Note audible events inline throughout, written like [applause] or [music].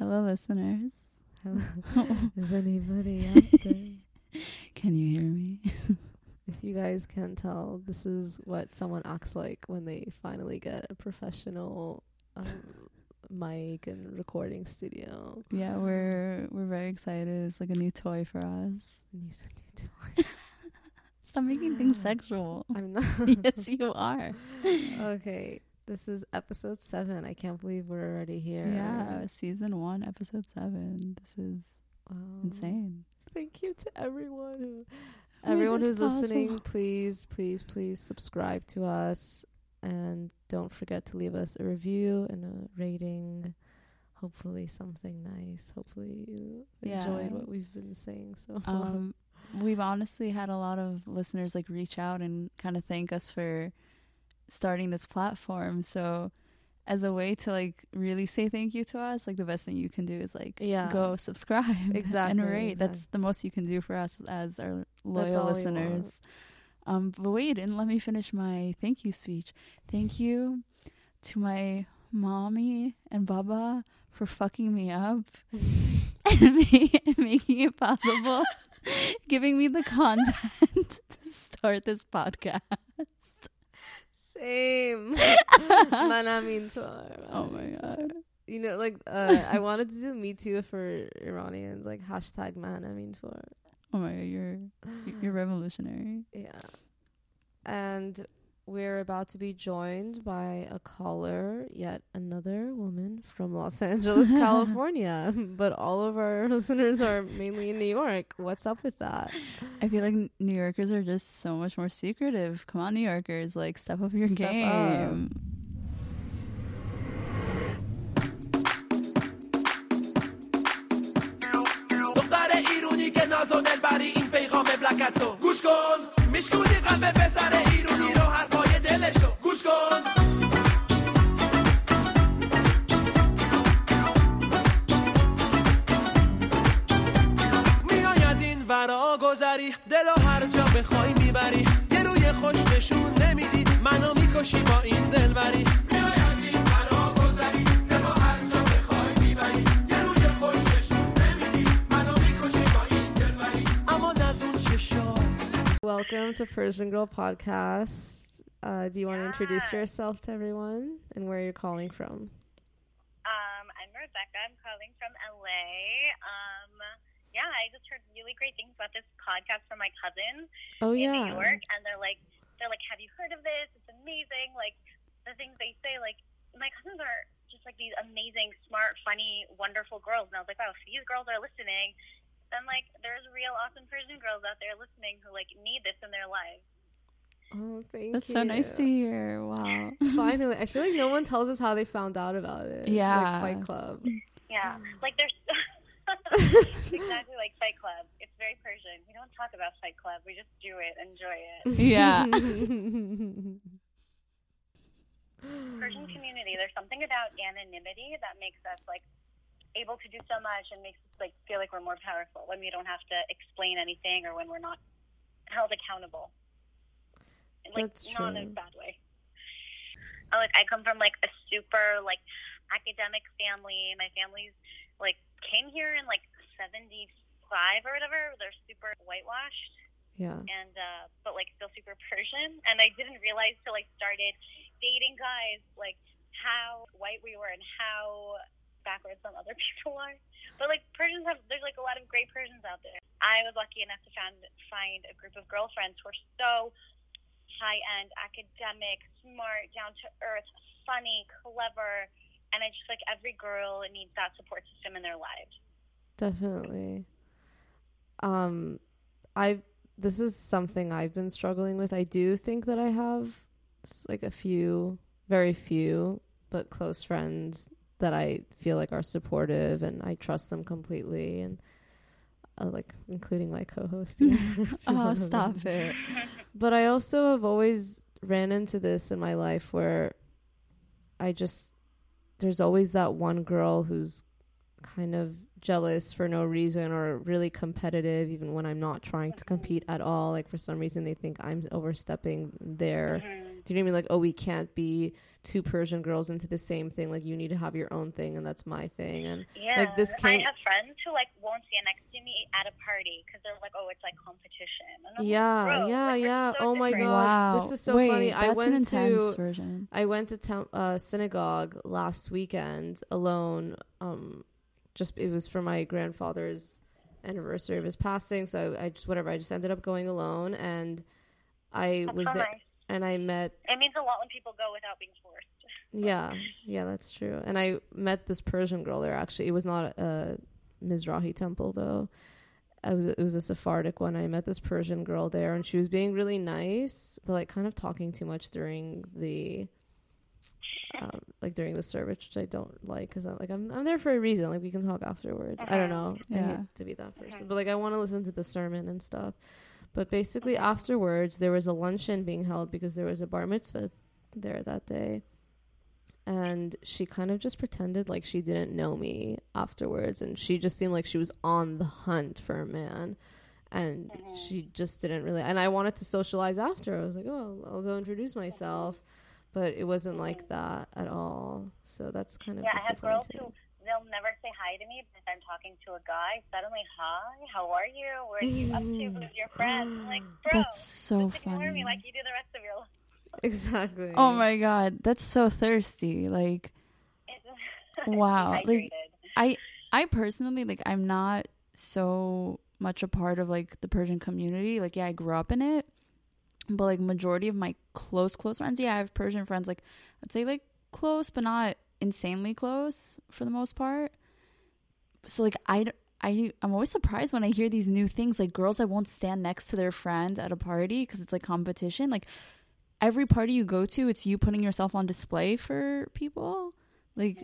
Hello, listeners. [laughs] Is anybody out [laughs] there? Can you hear me? [laughs] If you guys can tell, this is what someone acts like when they finally get a professional um, mic and recording studio. yeah, we're we're very excited. It's like a new toy for us. A new toy. Stop making things [sighs] sexual. I'm not. yes, you are. okay, this is episode seven. I can't believe we're already here. Yeah, season one, episode seven. This is Wow. insane. Thank you to everyone who everyone who's this listening, please, please, please subscribe to us and don't forget to leave us a review and a rating. Hopefully something nice. Hopefully you enjoyed what we've been saying so far. Um, we've honestly had a lot of listeners like reach out and kind of thank us for starting this platform. So, as a way to like really say thank you to us, like the best thing you can do is like Yeah. go subscribe [laughs] Exactly, and rate. That's the most you can do for us as our loyal listeners. Um, but wait, didn't let me finish my thank you speech. Thank you to my mommy and baba for fucking me up [laughs] and [laughs] ma- making it possible, giving me the content to start this podcast. Same. [laughs] Man, I mean, to- Oh my god. You know, like uh, I [laughs] wanted to do Me Too for Iranians, like hashtag man. I mean, for Oh my god, you're you're revolutionary. Yeah. And we're about to be joined by a caller, yet another woman from Los Angeles, [laughs] California. [laughs] but all of our [laughs] listeners are mainly in New York. What's up with that? I feel like New Yorkers are just so much more secretive. Come on, New Yorkers, like step up your Step up. game. دختر ایرونی که ناز و دلبری این پیغام بلکتو گوش کن میشکونی قلب پسر ایرونی رو حرفای دلشو. گوش کن. میای از این ورا گذری دل و هر جا بخوای می‌بری. یه روی خوش نشون نمیدی منو می‌کشی با این دلبری. Welcome to Persian Girl Podcast. Uh, do you want to introduce yourself to everyone and where you're calling from? Um, I'm Rebecca. I'm calling from LA. Um, yeah, I just heard really great things about this podcast from my cousins Oh, in yeah. New York, and they're like, they're like, have you heard of this? It's amazing. Like the things they say. Like my cousins are just like these amazing, smart, funny, wonderful girls, and I was like, wow, if these girls are listening, then like there's real awesome Persian girls out there listening who like need this in their lives. Oh, thank you. That's you. so nice to hear. Wow. [laughs] Finally, I feel like no one tells us how they found out about it. Like Yeah. Fight Club. Yeah, [sighs] like there's [laughs] exactly like Fight Club. It's very Persian. We don't talk about Fight Club. We just do it, enjoy it. [laughs] Yeah. Persian community. There's something about anonymity that makes us like able to do so much and makes us like feel like we're more powerful when we don't have to explain anything or when we're not held accountable. Like That's not in a true. bad way. I like I come from like a super like academic family. My family's like came here in like seventy five or whatever. They're super whitewashed yeah. and uh but like still super [laughs] Persian and I didn't realize till I started dating guys like how white we were and how backwards than other [laughs] people are. But like Persians have, there's like a lot of great Persians out there. I was lucky enough to find find a group of girlfriends who are so high end, academic, smart, down to earth, funny, clever, and I just like every girl needs that support system in their lives. Definitely. Um, I this is something I've been struggling with. I do think that I have like a few, very few, but close friends that I feel like are supportive and I trust them completely and uh, like including my co-host. [laughs] oh, She's one Oh, of them. stop it. [laughs] But I also have always ran into this in my life where I just there's always that one girl who's kind of jealous for no reason or really competitive even when I'm not trying to compete at all like for some reason they think I'm overstepping their do you know what I mean like oh we can't be two Persian girls into the same thing like you need to have your own thing and that's my thing and Yeah, Like, this I came- have friends who like won't stand next to me at a party because they're like, "Oh, it's like competition." And I'm like, yeah "Bro, yeah like, yeah so oh my god wow. this is so Wait, funny I That's went an intense to version. I went to town, uh, synagogue last weekend alone. Um, just it was for my grandfather's anniversary of his passing, so I just whatever. I just ended up going alone, and I That's was so there, nice. And I met. It means a lot when people go without being forced. [laughs] Yeah, yeah, that's true. And I met this Persian girl there. Actually, it was not a Mizrahi temple though. I was it was a Sephardic one. I met this Persian girl there, and she was being really nice, but like kind of talking too much during the, um, like during the service, which I don't like because I'm like I'm I'm there for a reason. Like we can talk afterwards. I don't know. I Yeah. hate to be that person, but like I want to listen to the sermon and stuff. But basically, afterwards, there was a luncheon being held because there was a bar mitzvah there that day. And she kind of just pretended like she didn't know me afterwards. And she just seemed like she was on the hunt for a man. And mm-hmm. she just didn't really. And I wanted to socialize after. I was like, oh, I'll go introduce myself. But it wasn't like mm-hmm. that at all. So that's kind of Yeah, I have girls disappointing. who they'll never say hi to me, but if I'm talking to a guy, suddenly, hi, how are you? Where are you up to? Who's your friend? I'm like, [gasps] bro, That's so just ignore me funny. like you do the rest of your life. Exactly. Oh my god, that's so thirsty. Like [laughs] Wow, like- I I personally like I'm not so much a part of like the Persian community. Like yeah, I grew up in it. But like majority of my close close friends, yeah, I have Persian friends like I'd say like close but not insanely close for the most part. So like I I I'm always surprised when I hear these new things like girls that won't stand next to their friend at a party because it's like competition. Like every party you go to, it's you putting yourself on display for people. Like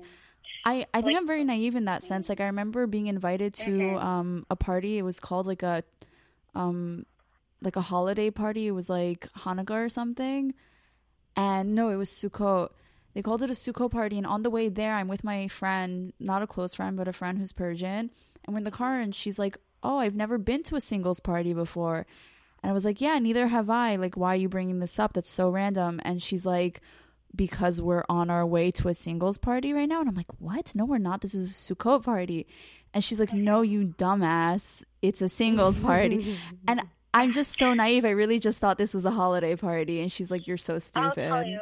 I, I think Like- I'm very naive in that sense. Like I remember being invited to Mhm. um a party. It was called like a um like a holiday party. It was like Hanukkah or something. And no, it was Sukkot. They called it a Sukkot party. And on the way there, I'm with my friend, not a close friend, but a friend who's Persian. And we're in the car, and she's like, "Oh, I've never been to a singles party before." And I was like, "Yeah, neither have I. Like, why are you bringing this up? That's so random." And she's like, "Because we're on our way to a singles party right now." And I'm like, "What? No, we're not. This is a Sukkot party." And she's like, "No, you dumbass. It's a singles party." [laughs] and I'm just so naive. I really just thought this was a holiday party. And she's like, "You're so stupid." I'll tell you.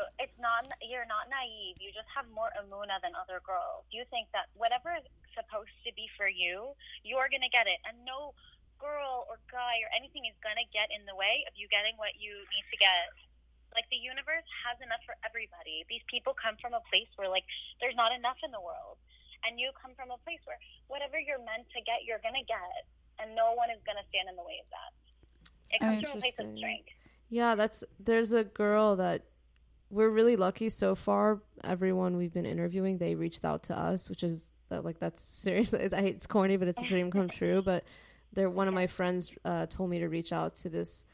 You're not naive. You just have more amuna than other girls. You think that whatever is supposed to be for you, you're gonna get it, and no girl or guy or anything is gonna get in the way of you getting what you need to get. Like the universe has enough for everybody. These people come from a place where like there's not enough in the world, and you come from a place where whatever you're meant to get, you're gonna get, and no one is gonna stand in the way of that. It comes from a place of interesting. strength. Yeah, that's there's a girl that we're really lucky so far. Everyone we've been interviewing, they reached out to us, which is that like that's seriously. [laughs] I it's corny, but it's a dream come true. But they're one of my friends uh, told me to reach out to this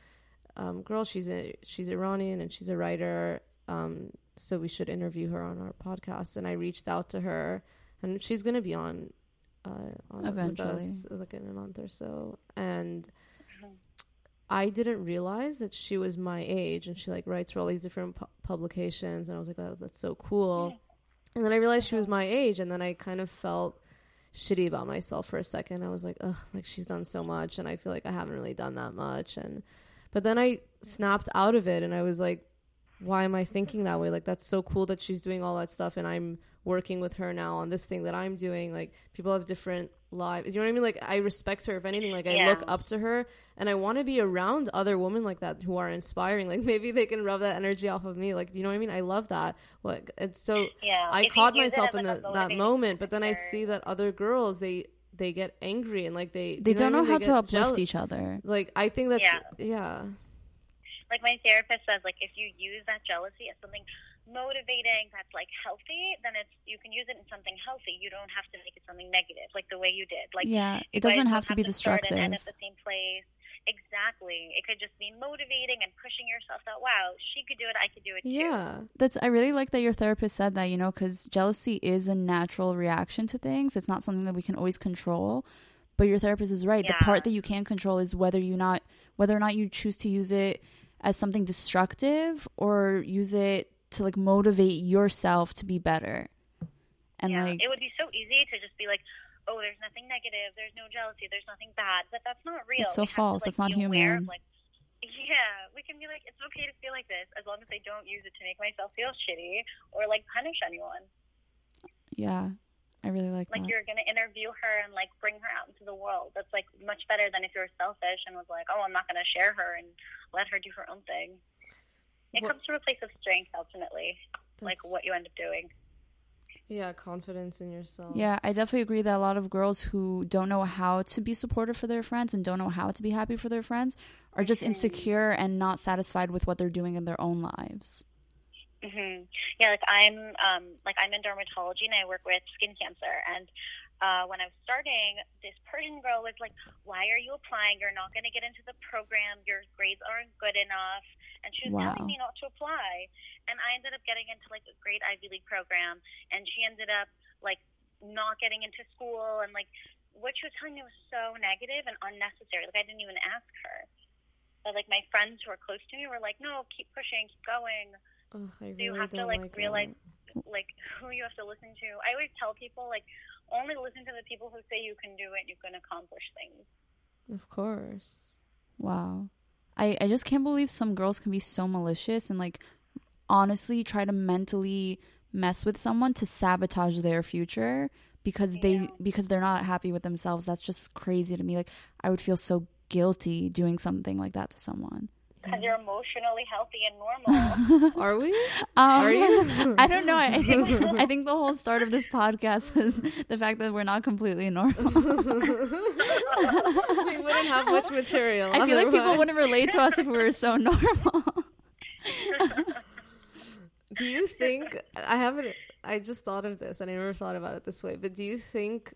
um, girl. She's a she's Iranian and she's a writer. Um, so we should interview her on our podcast. And I reached out to her, and she's gonna be on uh, on Eventually. like in a month or so. And I didn't realize that she was my age, and she like writes for all these different pu- publications. And I was like, "Oh, that's so cool." And then I realized she was my age, and then I kind of felt shitty about myself for a second. I was like, "Ugh, like she's done so much, and I feel like I haven't really done that much." And but then I snapped out of it, and I was like, why am I thinking that way? Like that's so cool that she's doing all that stuff and I'm working with her now on this thing that I'm doing. Like people have different lives. You know what I mean? Like I respect her if anything. Like I Yeah. look up to her and I want to be around other women like that who are inspiring. Like [laughs] maybe they can rub that energy off of me. Like you know what I mean? I love that. What it's so Yeah. I If caught myself as, in like, the, that moment, but then I see that other girls they they get angry and like they do They you don't what I know mean? how They to get uplift jealous. each other. Like I think that's Yeah. yeah. like my therapist says like if you use that jealousy as something motivating that's like healthy then it's you can use it in something healthy you don't have to make it something negative like the way you did like yeah, it doesn't have to be start destructive. and end at the same place exactly it could just be motivating and pushing yourself that wow she could do it i could do it too Yeah. That's I really like that your therapist said that, you know, cuz jealousy is a natural reaction to things. It's not something that we can always control. But your therapist is right. The part that you can control is whether you not whether or not you choose to use it as something destructive or use it to like motivate yourself to be better. And yeah. like it would be so easy to just be like oh there's nothing negative there's no jealousy there's nothing bad but that's not real It's so We have to, false. like, That's not aware of, human. like yeah we can be like it's okay to feel like this as long as i don't use it to make myself feel shitty or like punish anyone yeah, I really like, like that. you're gonna interview her and like bring her out into the world that's like much better than if you're selfish and was like oh i'm not gonna share her and let her do her own thing it What- comes from a place of strength ultimately like what you end up doing Yeah, confidence in yourself. Yeah, I definitely agree that a lot of girls who don't know how to be supportive for their friends and don't know how to be happy for their friends are just insecure and not satisfied with what they're doing in their own lives. hmm Yeah, like I'm um like I'm in dermatology and I work with skin cancer and uh, when I was starting, this Persian girl was like, "Why are you applying? You're not going to get into the program. Your grades aren't good enough." And she was Wow. telling me not to apply. And I ended up getting into like a great Ivy League program, and she ended up like not getting into school, and like what she was telling me was so negative and unnecessary. Like I didn't even ask her. But like my friends who are close to me were like, "No, keep pushing, keep going." Ugh, I So you have to don't like, like realize that. like [laughs] who you have to listen to. I always tell people like only listen to the people who say you can do it, you can accomplish things. Of course. Wow. I, I just can't believe some girls can be so malicious and like honestly try to mentally mess with someone to sabotage their future because they because they're not happy with themselves. That's just crazy to me. Like I would feel so guilty doing something like that to someone. Because you're emotionally healthy and normal. [laughs] Are we? Um, Are you? [laughs] I don't know. I I think I think the whole start of this podcast was the fact that we're not completely normal. [laughs] we wouldn't have much material. I feel like people wouldn't relate to us if we were so normal. Do you think I haven't? I just thought of this, and I never thought about it this way. But do you think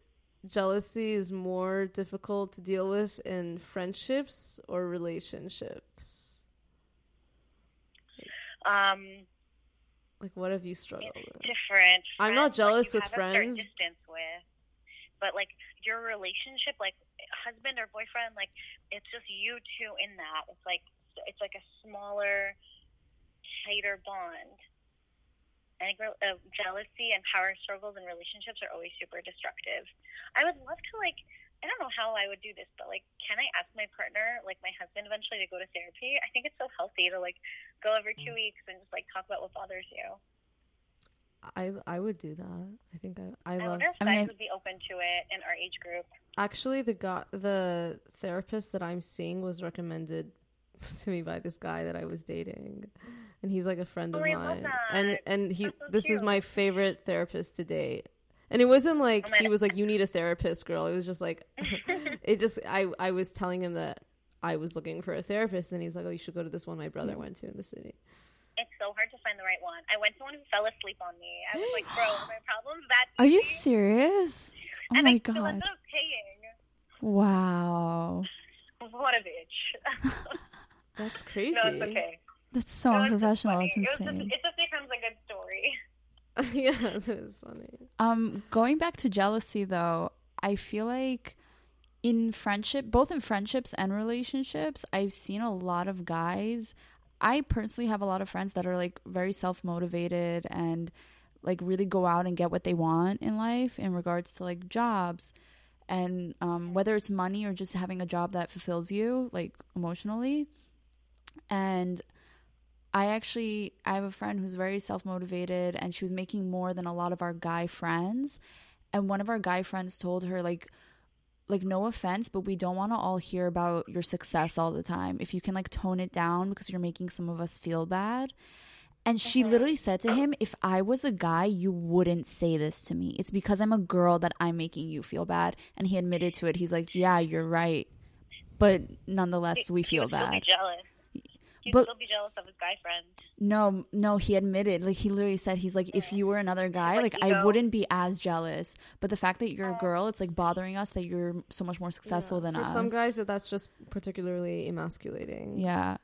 jealousy is more difficult to deal with in friendships or relationships? Um, Like, what have you struggled it's with? different. I'm not jealous like, with have a certain friends. Distance with, but like your relationship, like husband or boyfriend, like it's just you two in that. It's like it's like a smaller, tighter bond. I think uh, jealousy and power struggles in relationships are always super destructive. I would love to like. I don't know how I would do this, but like, can I ask my partner, like my husband, eventually to go to therapy? I think it's so healthy to like go every two mm. weeks and just like talk about what bothers you. I I would do that. I think I I I love. wonder if I mean, I- would be open to it in our age group. Actually, the guy, the therapist that I'm seeing was recommended [laughs] to me by this guy that I was dating, and he's like a friend of Oh, I mine. And that. and he, so this is my favorite therapist to date. And it wasn't like Oh he was like, "You need a [laughs] therapist, girl." It was just like, [laughs] it just I I was telling him that I was looking for a therapist, and he's like, "Oh, you should go to this one my brother went to in the city." It's so hard to find the right one. I went to one who fell asleep on me. I was like, bro, my [gasps] problems that Are you serious? Oh and my I still god. ended up paying. Wow. What a bitch. [laughs] That's crazy. no, it's okay. That's so No, unprofessional. It's It, just, insane. it just becomes a good story. [laughs] yeah, that is funny. Um, going back to jealousy though, I feel like in friendship, both in friendships and relationships, I've seen a lot of guys. I personally have a lot of friends that are like very self motivated and like really go out and get what they want in life in regards to like jobs and um, whether it's money or just having a job that fulfills you like emotionally. And I actually I have a friend who's very self-motivated and she was making more than a lot of our guy friends. And one of our guy friends told her like like no offense but we don't want to all hear about your success all the time. If you can like tone it down because you're making some of us feel bad. And she uh-huh. literally said to him if i was a guy you wouldn't say this to me. It's because i'm a girl that i'm making you feel bad. And he admitted to it. He's like yeah you're right. But nonetheless we feel would still be bad. jealous. He'd But- still be jealous of his guy friend. no no he admitted like he literally said he's like if you were another guy like like i wouldn't be as jealous but the fact that you're a girl it's like bothering us that you're so much more successful than For us some guys, that's just particularly emasculating. yeah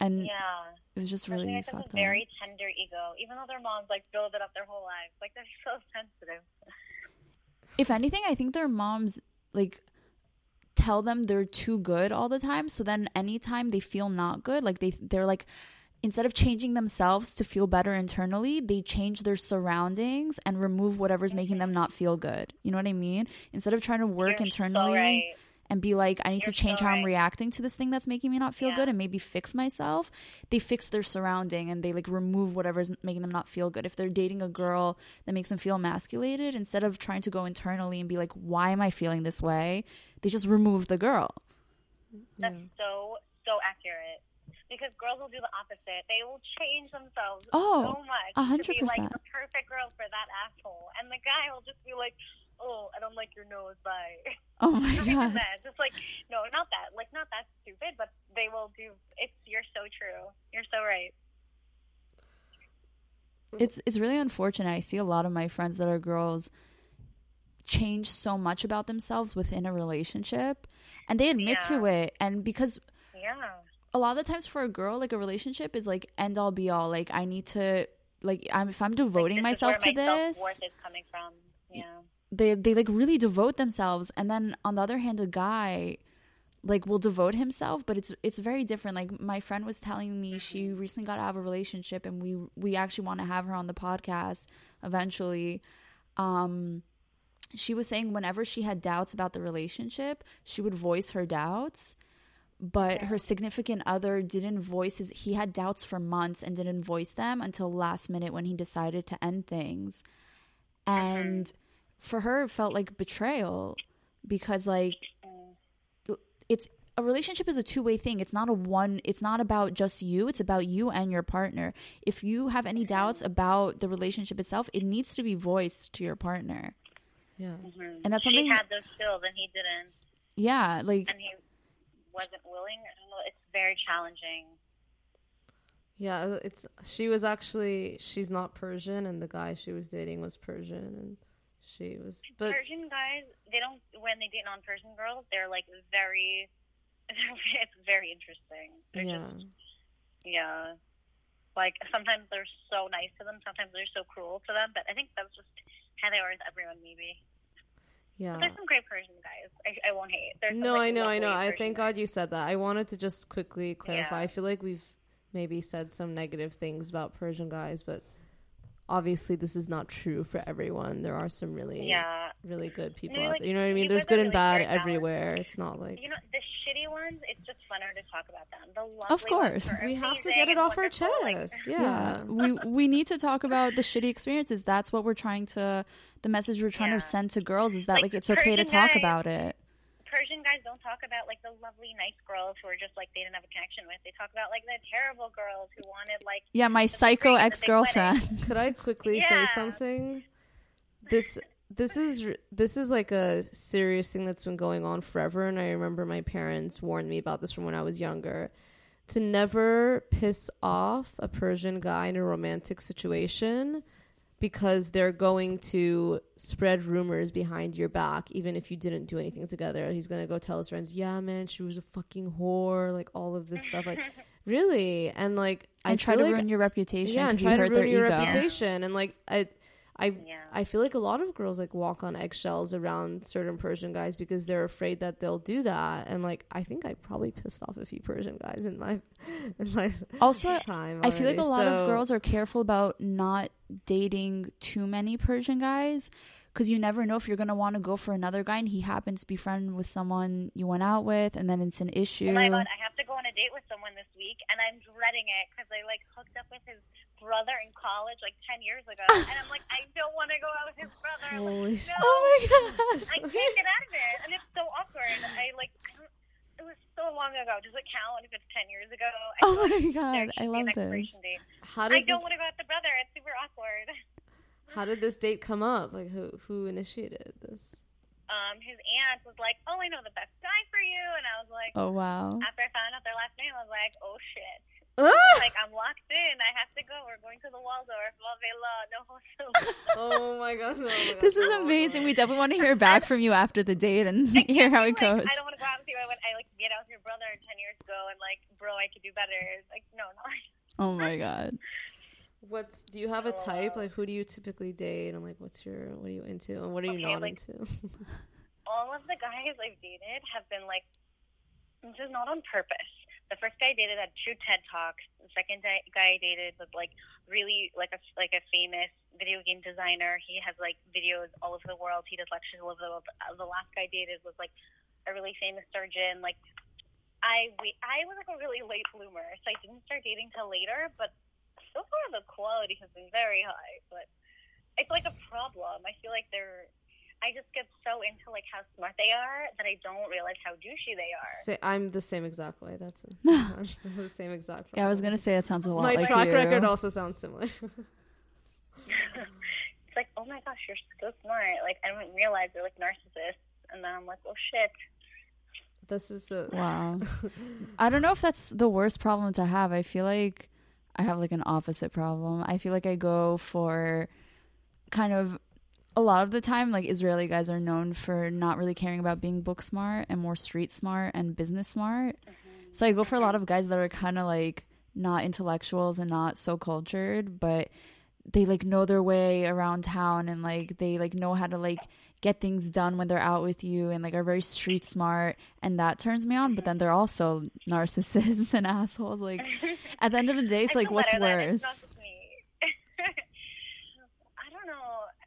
and Yeah. it was just really guys have fucked up very tender ego, even though their moms like build it up their whole lives. Like they're [laughs] so sensitive. if anything i think their moms like tell them they're too good all the time. So then anytime they feel not good like they they're like instead of changing themselves to feel better internally they change their surroundings and remove whatever's making them not feel good. You know what i mean? Instead of trying to work You're internally So right. And be like, I need to You're change so how I'm reacting to this thing that's making me not feel Yeah. good and maybe fix myself. They fix their surrounding and they like remove whatever's making them not feel good. If they're dating a girl that makes them feel emasculated, instead of trying to go internally and be like, why am I feeling this way? They just remove the girl. That's so so accurate. Because girls will do the opposite. They will change themselves Oh, so much a to hundred be like percent. the perfect girl for that asshole, and the guy will just be like, "Oh, I don't like your nose." Bye. Oh my [laughs] god. that. Just like no, not that. Like not that stupid, but they will do. It's you're so true. You're so right. It's it's really unfortunate. I see a lot of my friends that are girls change so much about themselves within a relationship and they admit to it and because Yeah. a lot of the times for a girl like a relationship is like end all be all like i need to like I'm, if i'm devoting This myself to this self-worth is coming from. Yeah. They they like really devote themselves. And then on the other hand a guy like will devote himself but it's it's very different. Like my friend was telling me she recently got out of a relationship and we we actually want to have her on the podcast eventually. Um she was saying whenever she had doubts about the relationship she would voice her doubts but her significant other didn't voice his he had doubts for months and didn't voice them until last minute when he decided to end things. And for her it felt like betrayal because like it's a relationship is a two-way thing it's not a one it's not about just you it's about you and your partner if you have any mm-hmm. doubts about the relationship itself it needs to be voiced to your partner Yeah. Mm-hmm. and that's She something had those skills and he didn't, yeah like and he wasn't willing. I don't know. It's very challenging. Yeah, it's she was actually she's not Persian and the guy she was dating was Persian and she was but Persian guys, they don't when they date non-Persian girls, they're like very. [laughs] It's very interesting. They're yeah. just yeah. Like sometimes they're so nice to them, sometimes they're so cruel to them. But I think that's just how they are with everyone, maybe. Yeah. But there's some great Persian guys. I, I won't hate. There's some, No, like, I know, I know. lovely I thank guys. God you said that. I wanted to just quickly clarify. Yeah. I feel like we've maybe said some negative things about Persian guys, but obviously this is not true for everyone. There are some really Yeah, really good people Maybe, out like, there. You know what I mean? There's good are and really bad great balance. everywhere. It's not like you know the shitty ones. It's just funner to talk about them. The lovely Of course. ones we have to get it off our wonderful, like- chest. [laughs] yeah Yeah. we we need to talk about the shitty experiences that's what we're trying to the message we're trying Yeah. to send to girls is that Like, like, it's okay to talk guys. about it Persian guys don't talk about like the lovely, nice girls who are just like they didn't have a connection with. They talk about like the terrible girls who wanted like yeah my psycho big- the big ex-girlfriend [laughs] Could I quickly say something? This this is this is like a serious thing that's been going on forever, and I remember my parents warned me about this from when I was younger. To never piss off a Persian guy in a romantic situation because they're going to spread rumors behind your back, even if you didn't do anything together. He's gonna go tell his friends, "Yeah, man, she was a fucking whore," like all of this stuff. Like, [laughs] really, and like I try to like ruin your reputation yeah, and because you try to hurt their ruin your ego reputation. And like I, I, Yeah. I feel like a lot of girls like walk on eggshells around certain Persian guys because they're afraid that they'll do that. And like I think I probably pissed off a few Persian guys in my, [laughs] in my also [laughs] time. I feel like a already. lot of girls are careful about not dating too many Persian guys because you never know if you're gonna want to go for another guy and he happens to be friend with someone you went out with and then it's an issue. Oh my god, I have to go on a date with someone this week, and I'm dreading it because I like hooked up with his brother in college like ten years ago, [laughs] and I'm like, I don't want to go out with his brother. I'm Holy like, no, oh my god. I can't get out of it, and it's so awkward. I like, I it was so long ago. Does it count if it's ten years ago? I Oh feel like my god, I love this. expiration date. How I did don't this, want to go out with the brother. It's super awkward. how did this date come up? Like who who initiated this? Um, his aunt was like, "Oh, I know the best guy for you," and I was like, Oh wow. after I found out their last name, I was like, "Oh shit." Ah! like I'm locked in. I have to go. We're going to the Waldorf. No [laughs] hostel. oh my god! no, oh my This is no, no, amazing. We definitely want to hear back from you after the date and [laughs] hear how it Like, goes. I don't want to go out with you. I went. I like get out with your brother ten years ago, and like, bro, I could do better. It's like, no, no. Oh my god. What's do you have a type? Like who do you typically date? And like what's your what are you into? And what are you Okay, not like- into? [laughs] All of the guys I've dated have been like, just not on purpose. The first guy I dated had two TED talks. The second guy I dated was like really like a like a famous video game designer. He has like videos all over the world. He does lectures all over the world. Uh, The last guy I dated was like a really famous surgeon. Like I wait, I was like a really late bloomer, so I didn't start dating till later. But so far the quality has been very high. But it's like a problem. I feel like they're. I just get so into like how smart they are that I don't realize how douchey they are. Say, I'm the same exact way. That's it. [laughs] I'm the same exact. Yeah, I was gonna say that sounds a lot My like track you. record also sounds similar. [laughs] it's like, oh my gosh, you're so smart. Like I didn't realize they're like narcissists, and then I'm like, oh shit. this is a Wow. [laughs] I don't know if that's the worst problem to have. I feel like I have like an opposite problem. I feel like I go for kind of a lot of the time like Israeli guys are known for not really caring about being book smart and more street smart and business smart. So I go for a lot of guys that are kind of like not intellectuals and not so cultured, but they like know their way around town and like they like know how to like get things done when they're out with you and like are very street smart. And that turns me on but then they're also narcissists [laughs] and assholes like at the end of the day it's [laughs] I like what's worse not just me. I don't know.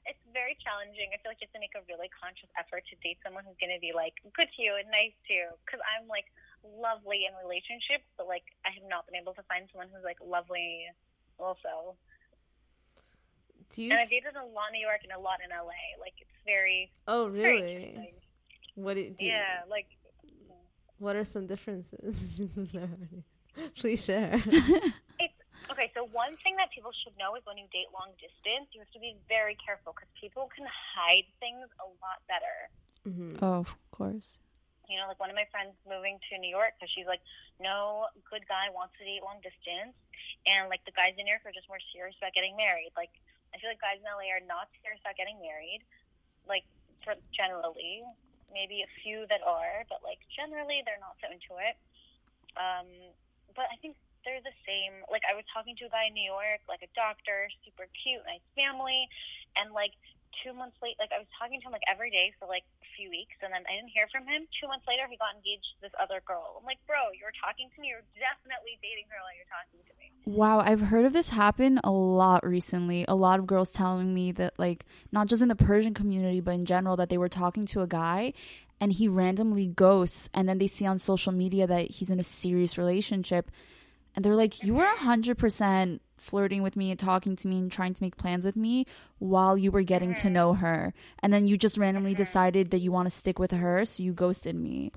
It's very challenging. I feel like you have to make a really conscious effort to date someone who's going to be like good to you and nice to you. Because I'm like lovely in relationships, but like I have not been able to find someone who's like lovely also. do you And I've dated a lot in New York and a lot in LA. Like it's very, oh really interesting. what do, do you- Yeah, like what are some differences [laughs] [laughs] please share It's [laughs] okay. So one thing that people should know is when you date long distance, you have to be very careful because people can hide things a lot better. hmm oh of course You know, like one of my friends moving to New York because she's like, no good guy wants to date long distance, and like the guys in New York are just more serious about getting married. Like I feel like guys in LA are not serious about getting married, like for generally. Maybe a few that are, but like generally they're not so into it. Um, but I think they're the same. Like I was talking to a guy in New York, like a doctor, super cute, nice family, and like two months late, like I was talking to him like every day for like a few weeks, and then I didn't hear from him. Two months later, he got engaged to this other girl. I'm like, bro, you were talking to me. You're definitely dating her while you're talking to me. Wow, I've heard of this happen a lot recently. A lot of girls telling me that like not just in the Persian community but in general that they were talking to a guy and he randomly ghosts and then they see on social media that he's in a serious relationship and they're like you were 100% flirting with me and talking to me and trying to make plans with me while you were getting to mm-hmm. know her and then you just randomly mm-hmm. decided that you want to stick with her so you ghosted me.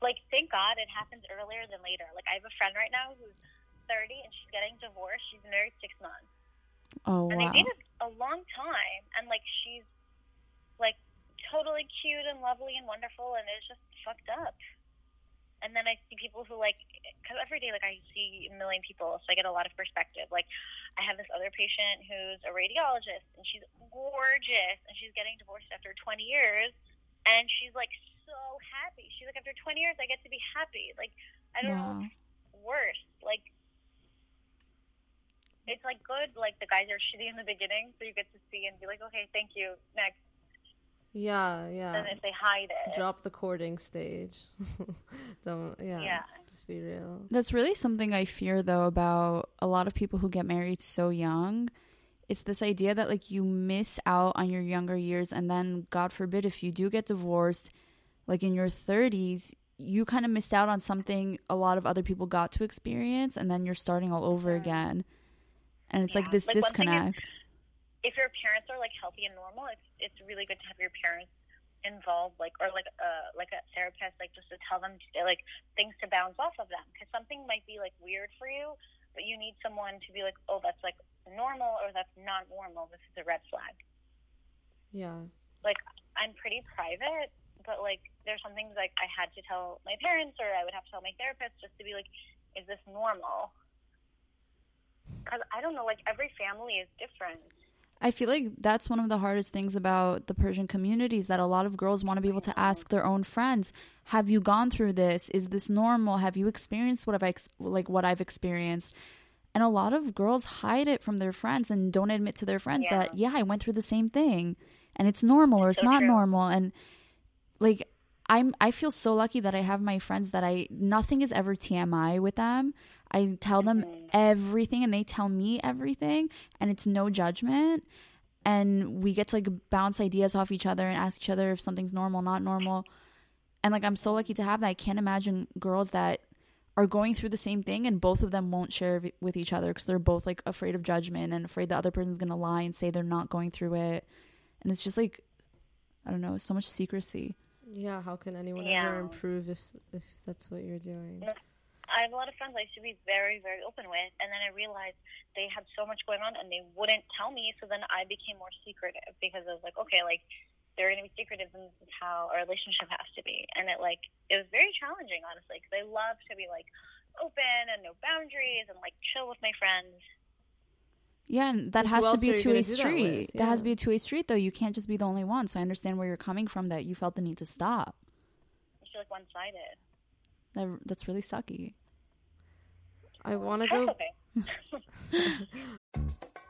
Like, thank God it happens earlier than later. Like, I have a friend right now who's 30 and she's getting divorced. She's married six months. Oh And wow. they dated a long time. And, like, she's, like, totally cute and lovely and wonderful. And it's just fucked up. And then I see people who, like, because every day, like, I see a million people. So I get a lot of perspective. Like, I have this other patient who's a radiologist and she's gorgeous and she's getting divorced after 20 years. And she's, like, so happy. She's like, after 20 years, I get to be happy. Like, I don't know Wow. what's worse. Like, it's like good. Like the guys are shitty in the beginning, so you get to see and be like, okay, thank you, next. Yeah yeah. And if they hide it, drop the courting stage. [laughs] Don't yeah, Yeah. just be real. That's really something I fear though about a lot of people who get married so young. It's this idea that like you miss out on your younger years and then god forbid if you do get divorced like in your 30s you kind of missed out on something a lot of other people got to experience and then you're starting all over again. And it's like this Like, one thing is- disconnect if your parents are like healthy and normal, it's it's really good to have your parents involved, like or like uh like a therapist, like just to tell them to, like things to bounce off of them, because something might be like weird for you, but you need someone to be like, oh, that's like normal or that's not normal. This is a red flag. Yeah. Like I'm pretty private, but like there's some things like I had to tell my parents or I would have to tell my therapist just to be like, is this normal? Because I don't know, like every family is different. I feel like that's one of the hardest things about the Persian communities that a lot of girls want to be able to ask their own friends, "Have you gone through this? Is this normal? Have you experienced what I've ex- like what I've experienced?" And a lot of girls hide it from their friends and don't admit to their friends Yeah. that, "Yeah, I went through the same thing." And it's normal or it's so not true. normal and like I'm I feel so lucky that I have my friends that I nothing is ever TMI with them. I tell them Mm-hmm. everything and they tell me everything and it's no judgment and we get to like bounce ideas off each other and ask each other if something's normal, not normal. And like I'm so lucky to have that. I can't imagine girls that are going through the same thing and both of them won't share v- with each other because they're both like afraid of judgment and afraid the other person's going to lie and say they're not going through it. And it's just like I don't know, so much secrecy. Yeah, how can anyone Yeah. ever improve if if that's what you're doing? I have a lot of friends I used to be very, very open with, and then I realized they had so much going on and they wouldn't tell me. So then I became more secretive because I was like, okay, like they're going to be secretive, and this is how our relationship has to be. And it like it was very challenging, honestly, because I love to be like open and no boundaries and like chill with my friends. Yeah, and that has to be a two way gonna that street. with? That has to be a two way street, though. You can't just be the only one. So I understand where you're coming from. That you felt the need to stop. I feel like one sided. That that's really sucky. I want to go. okay. [laughs] [laughs]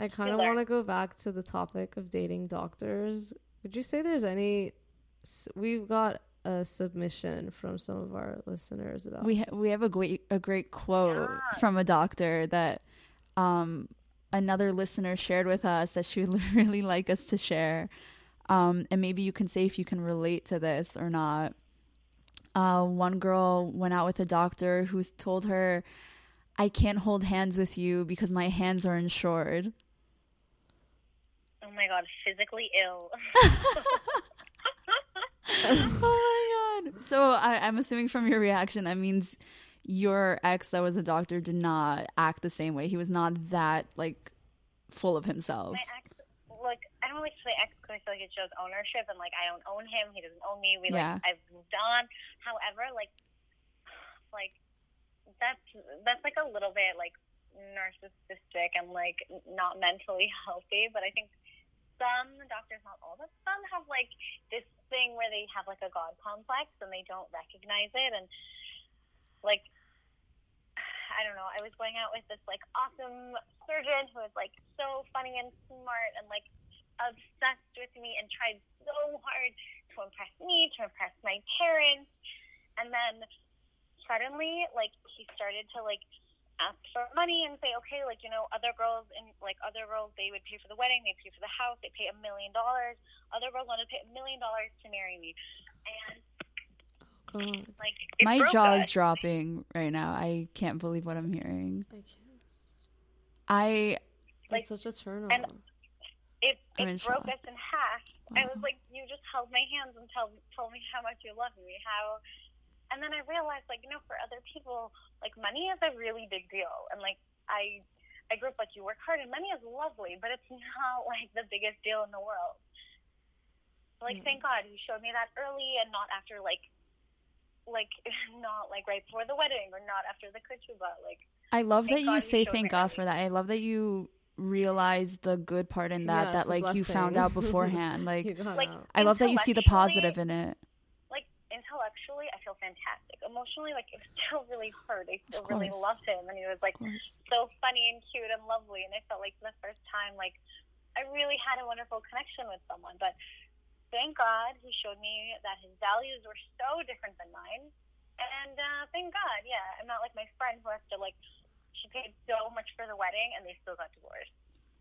I kind of want to go back to the topic of dating doctors. Would you say there's any? We've got a submission from some of our listeners about. We ha- we have a great a great quote from a doctor that um another listener shared with us that she would [laughs] really like us to share. Um, and maybe you can say if you can relate to this or not. Uh, one girl went out with a doctor who's told her, "I can't hold hands with you because my hands are insured." My god, physically ill. [laughs] [laughs] oh my god! So I, I'm assuming from your reaction that means your ex that was a doctor did not act the same way. He was not that like full of himself. my ex, like, I don't like to say ex because I feel like it shows ownership, and like I don't own him, he doesn't own me. We Yeah. like I've moved on. However, like, [sighs] like that's that's like a little bit like narcissistic and like not mentally healthy. But I think some doctors, not all, but some have like this thing where they have like a god complex and they don't recognize it, and like I don't know. I was going out with this like awesome surgeon who was like so funny and smart and like obsessed with me and tried so hard to impress me, to impress my parents. And then suddenly, like he started to like ask for money and say, okay, like you know, other girls in like other girls, they would pay for the wedding, they pay for the house, they pay a million dollars. Other girls want to pay a million dollars to marry me, and God, like it My jaw is dropping right now. I can't believe what I'm hearing. I can't. I That's Like, such a turn and- on. it, I'm in it broke shock. us in half. I was like, you just held my hands and tell, told me how much you love me. How, and then I realized, like, you know, for other people, like, money is a really big deal. And like, I, I grew up like you work hard and money is lovely, but it's [laughs] not like the biggest deal in the world. Like, Mm. thank God he showed me that early and not after like, like [laughs] not like right before the wedding or not after the ketubah. Like, I love that God you you say showed thank God early. for that. I love that you realize the good part in that Yeah, that like you found out beforehand. [laughs] Like Like. I love that you see the positive in it. Intellectually, I feel fantastic. Emotionally, like it was [laughs] still really hurt. I still really loved him, and he was like so funny and cute and lovely. And I felt like the first time, like I really had a wonderful connection with someone. But thank God he showed me that his values were so different than mine. And uh, thank God, yeah, I'm not like my friend who has to like she paid so much for the wedding and they still got divorced.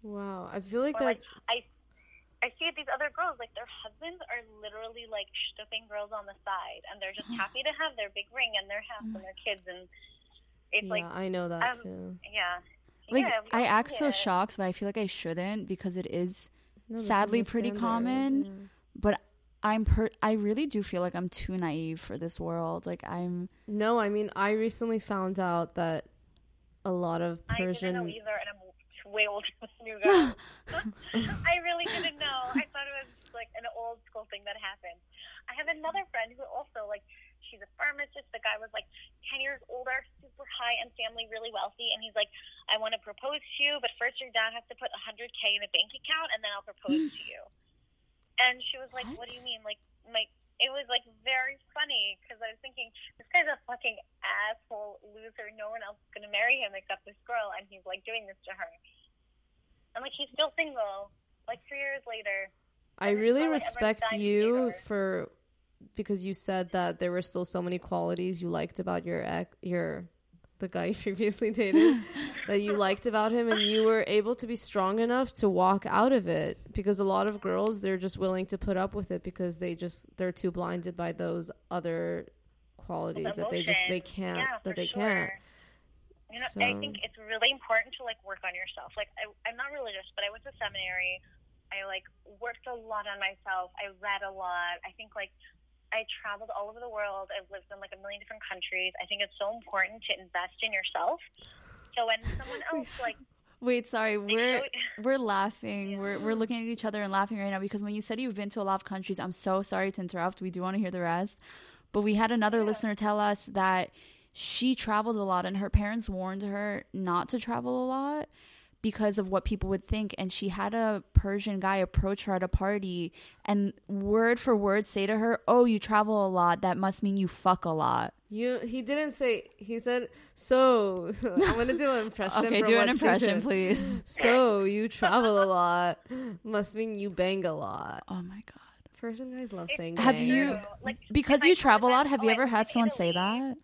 Wow, I feel like Or like I I see these other girls, like their husbands are literally like stooping girls on the side, and they're just happy to have their big ring and their house and their kids, and it's yeah, like, I know that um, too. yeah, Like yeah, I act so yeah. shocked, but I feel like I shouldn't because it is No, this is sadly pretty standard, common. yeah. but I'm per I really do feel like I'm too naive for this world. Like I'm No, I mean I recently found out that a lot of I didn't know Persian either, and I'm way older [laughs] than you guys. [laughs] I really didn't know. I thought it was like an old school thing that happened. I have another friend who also like she's a pharmacist. The guy was like ten years older, super high end family, really wealthy, and he's like, I want to propose to you, but first your dad has to put a hundred k in a bank account, and then I'll propose to you. And she was like, What, do you mean? Like my it was like very funny because I was thinking this guy's a fucking asshole loser. No one else is gonna marry him except this girl, and he's like doing this to her. And like he's still single, like three years later. I really it's not like respect everyone's dying to you for because you said that there were still so many qualities you liked about your ex, your the guy you [laughs] previously dated [laughs] that you liked about him and you were able to be strong enough to walk out of it. Because a lot of girls they're just willing to put up with it because they just they're too blinded by those other qualities that they just they can't Yeah, that they sure. can't You know, I think it's really important to like work on yourself. Like I, I'm not religious, but I went to seminary. I like worked a lot on myself. I read a lot. I think like I traveled all over the world. I've lived in like a million different countries. I think it's so important to invest in yourself. So when someone [laughs] else like Wait, sorry. We're we're laughing. We're we're looking at each other and laughing right now because when you said you've been to a lot of countries, I'm so sorry to interrupt. We do want to hear the rest. But we had another listener tell us that she traveled a lot and her parents warned her not to travel a lot because of what people would think and she had a Persian guy approach her at a party and word for word say to her, "Oh, you travel a lot. That must mean you fuck a lot." you he didn't say he said so [laughs] i'm gonna do an impression Okay, do an impression, did. please. [laughs] So you travel a lot. Must mean you bang a lot. Oh my god. Persian guys love saying Have bang. you. Like, because if I you travel a lot, have "Oh, you ever had in someone say that?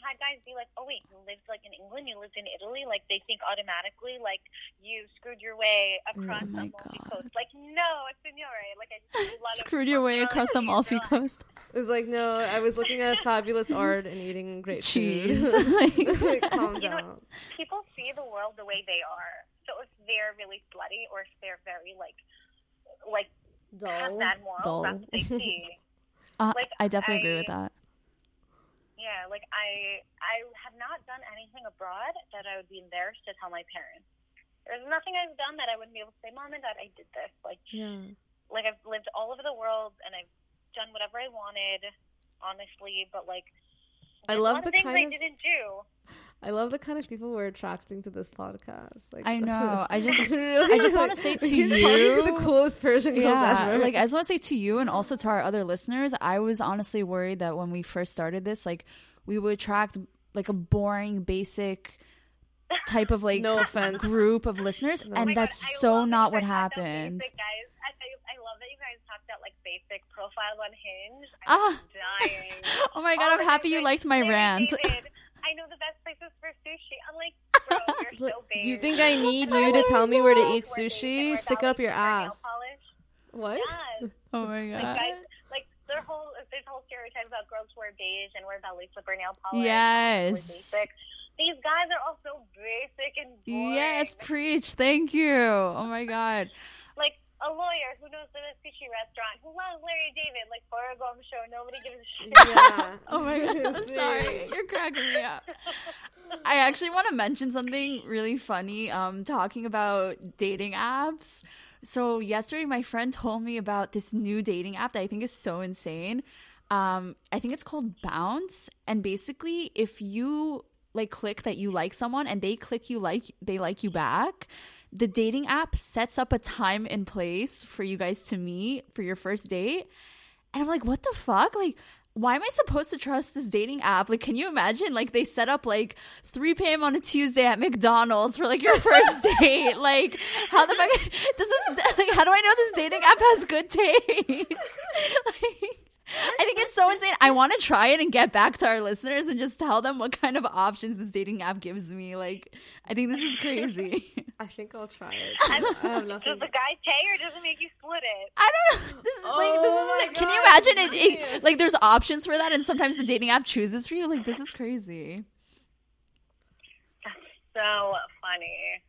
Yeah, I've had guys be like, "Oh wait, you lived like in England, you lived in Italy." Like they think automatically like you screwed your way across Oh my the Amalfi God. Coast. Like no, signore. Like I just did a lot of [laughs] Screwed your way across the Amalfi Relax. Coast. It's like no, I was looking at [laughs] fabulous art and eating great Cheese. food. [laughs] like, calm You know down. People see the world the way they are. So if they're really slutty or if they're very like like have Dull. bad morals, Dull. that's what they see. Uh, Like, I definitely agree with that. Yeah, like I I have not done anything abroad that I would be embarrassed to tell my parents. There's nothing I've done that I wouldn't be able to say, Mom and Dad, I did this. Like yeah. like I've lived all over the world and I've done whatever I wanted, honestly, but like I love the things kind I of- didn't do. I love the kind of people we're attracting to this podcast. Like I [laughs] know. I just- [laughs] really, I just wanna say to we're talking to the you- coolest Persian girls Yeah, ever. like I just want to say to you and also to our other listeners, I was honestly worried that when we first started this, like we would attract like a boring, basic type of like no offense. group of listeners, No. Oh and my God, that's I so love that not what guys happened. Basic, guys. I, I, I love that you guys talked about like basic profiles on Hinge. Ah. I'm dying. [laughs] Oh my god, All I'm happy you liked my "Larry rant. I know the best places for sushi. I'm like, [laughs] bro, you're so big. you think I [laughs] need you to tell me where to eat Wear beige and sushi? Stick it up your and wear nail ass. What? Yes. [laughs] Oh my Like god. guys, like their whole there's whole stereotype about girls who wear beige and wear ballet slipper nail polish. Yes. These guys are all so basic and boring. Yes, preach. Thank you. Oh my god. like a lawyer who knows the sushi restaurant who loves Larry David, like Bora Gom show. Nobody gives a shit. Yeah. [laughs] Oh my god, I'm sorry. You're cracking me up. I actually want to mention something really funny. Um, talking about dating apps. So yesterday, my friend told me about this new dating app that I think is so insane. Um, I think it's called Bounce, and basically, if you like click that you like someone and they click you like they like you back, the dating app sets up a time and place for you guys to meet for your first date. And I'm like, what the fuck? Like, why am I supposed to trust this dating app? Like, can you imagine? Like, they set up like 3 p.m. on a Tuesday at McDonald's for like your first [laughs] date. Like, how the fuck [laughs] does this? Like, how do I know this dating app has good taste? [laughs] like, I think it's so insane. I want to try it and get back to our listeners and just tell them what kind of options this dating app gives me. Like, I think this is crazy. I think I'll try it. I I have Does the guy pay or does it make you split it? I don't know. [laughs] This is like, Oh this my is, can you imagine it, it? Like, there's options for that, and sometimes the dating app chooses for you. Like, this is crazy. That's So funny.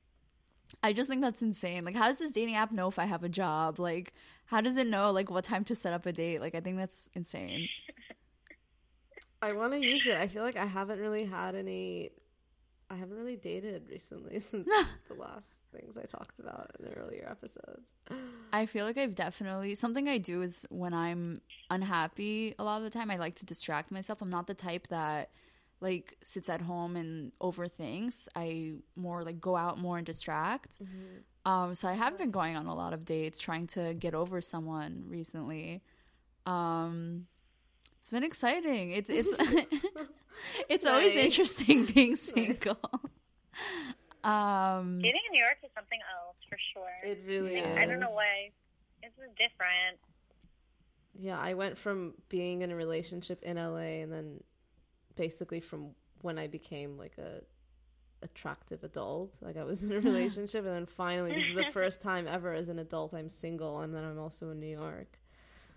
I just think that's insane. Like, how does this dating app know if I have a job? Like, how does it know like what time to set up a date? Like, I think that's insane. [laughs] I want to use it. I feel like I haven't really had any. I haven't really dated recently [laughs] since [laughs] the last things I talked about in the earlier episodes. [gasps] I feel like I've definitely something I do is when I'm unhappy a lot of the time I like to distract myself. I'm not the type that like sits at home and overthinks. I more like go out more and distract. Mm-hmm. Um so I have been going on a lot of dates trying to get over someone recently. Um it's been exciting. It's it's [laughs] [laughs] it's always interesting [laughs] being single. um Dating in New York is something else for sure. It really is. I don't know why. It's different. Yeah, I went from being in a relationship in LA and then basically from when I became like a attractive adult, like I was in a [laughs] relationship and then finally this is the [laughs] first time ever as an adult I'm single and then I'm also in New York.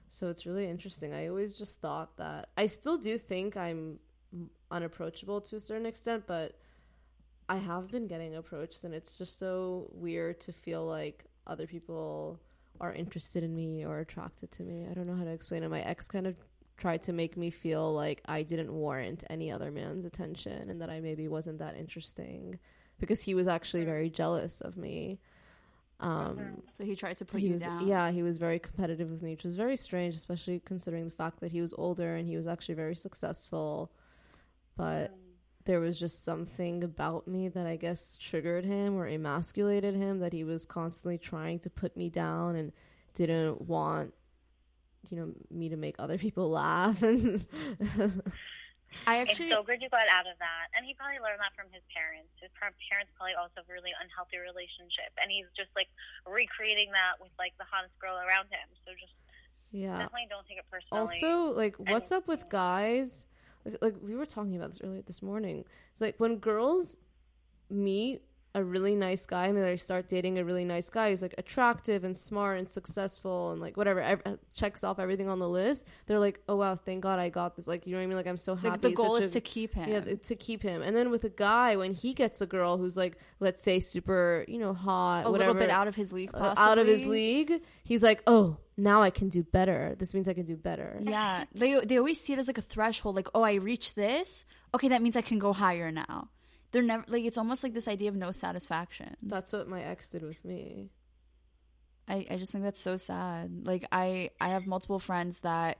So it's really interesting. I always just thought that I still do think I'm unapproachable to a certain extent, but I have been getting approached and it's just so weird to feel like other people are interested in me or attracted to me. I don't know how to explain it. My ex kind of tried to make me feel like I didn't warrant any other man's attention and that I maybe wasn't that interesting because he was actually very jealous of me. Um, so he tried to put he you was down. yeah he was very competitive with me which was very strange especially considering the fact that he was older and he was actually very successful but there was just something about me that i guess triggered him or emasculated him that he was constantly trying to put me down and didn't want you know me to make other people laugh [laughs] and I actually it's so good you got out of that. And he probably learned that from his parents. His parents probably also have a really unhealthy relationship. And he's just like recreating that with like the hottest girl around him. So just yeah definitely don't take it personally. Also, like, what's up with guys? Like, like, we were talking about this earlier this morning. It's like when girls meet a really nice guy and then they start dating a really nice guy who's like attractive and smart and successful and like whatever ev- checks off everything on the list. They're like, oh wow, thank God I got this. Like, you know what I mean? Like, I'm so happy. like the goal is a- to keep him. yeah, to keep him. And then with a guy, when he gets a girl who's like, let's say, super, you know, hot, a whatever, little bit out of his league, uh, out of his league, he's like, oh, now I can do better. This means I can do better. Yeah, they they always see it as like a threshold. Like, oh, I reached this. Okay, that means I can go higher now. They're never like it's almost like this idea of no satisfaction. That's what my ex did with me. I I just think that's so sad. Like I I have multiple friends that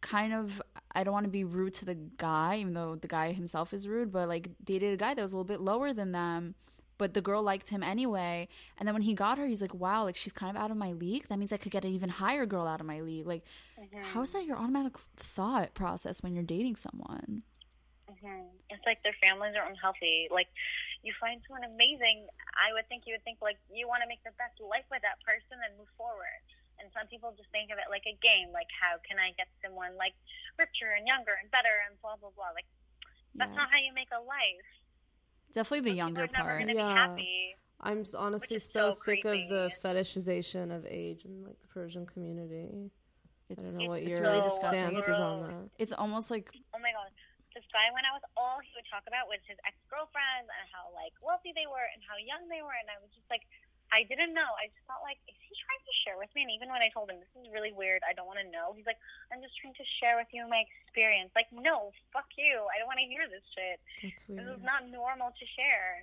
kind of I don't want to be rude to the guy, even though the guy himself is rude, but like dated a guy that was a little bit lower than them. But the girl liked him anyway. And then when he got her, he's like, wow, like she's kind of out of my league. That means I could get an even higher girl out of my league. Like, mm-hmm. how is that your automatic thought process when you're dating someone? Hmm It's like their families are unhealthy. Like you find someone amazing, I would think you would think like you want to make the best life with that person and move forward. And some people just think of it like a game, like how can I get someone like richer and younger and better and blah blah blah. Like that's not how you make a life. Definitely the People younger are part. gonna be Yeah. happy. I'm honestly so, so sick of the fetishization of age in like the Persian community. It's, I don't know what it's your really disgusting. stance It's, is on that. it's almost like Oh my god. This guy when I was all he would talk about was his ex girlfriends and how like wealthy they were and how young they were and I was just like I didn't know. I just thought like, is he trying to share with me? And even when I told him this is really weird, I don't want to know. He's like, I'm just trying to share with you my experience. Like, no, fuck you. I don't want to hear this shit. That's weird. This weird. is not normal to share.